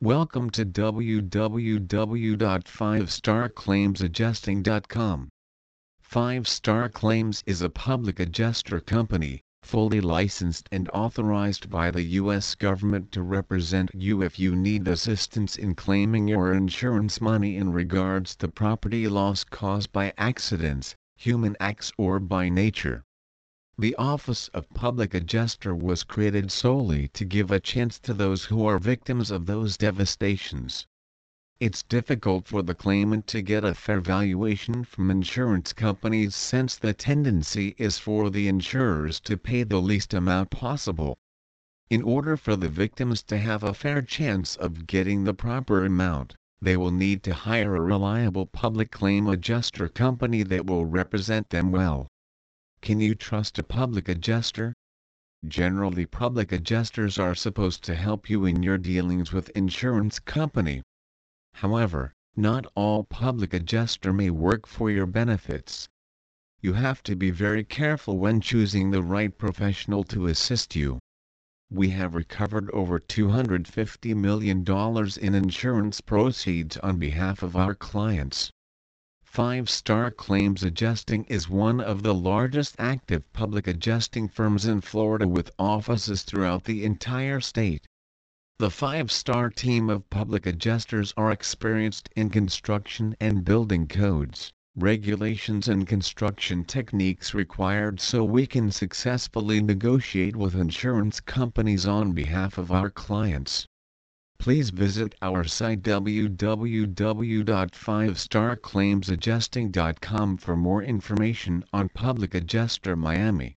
Welcome to www.5starclaimsadjusting.com. 5 Star Claims is a public adjuster company, fully licensed and authorized by the U.S. government to represent you if you need assistance in claiming your insurance money in regards to property loss caused by accidents, human acts or by nature. The Office of Public Adjuster was created solely to give a chance to those who are victims of those devastations. It's difficult for the claimant to get a fair valuation from insurance companies since the tendency is for the insurers to pay the least amount possible. In order for the victims to have a fair chance of getting the proper amount, they will need to hire a reliable public claim adjuster company that will represent them well. Can you trust a public adjuster? Generally public adjusters are supposed to help you in your dealings with insurance company. However, not all public adjuster may work for your benefits. You have to be very careful when choosing the right professional to assist you. We have recovered over $250 million in insurance proceeds on behalf of our clients. Five Star Claims Adjusting is one of the largest active public adjusting firms in Florida with offices throughout the entire state. The Five Star team of public adjusters are experienced in construction and building codes, regulations and construction techniques required so we can successfully negotiate with insurance companies on behalf of our clients please visit our site www.5starclaimsadjusting.com for more information on Public Adjuster Miami.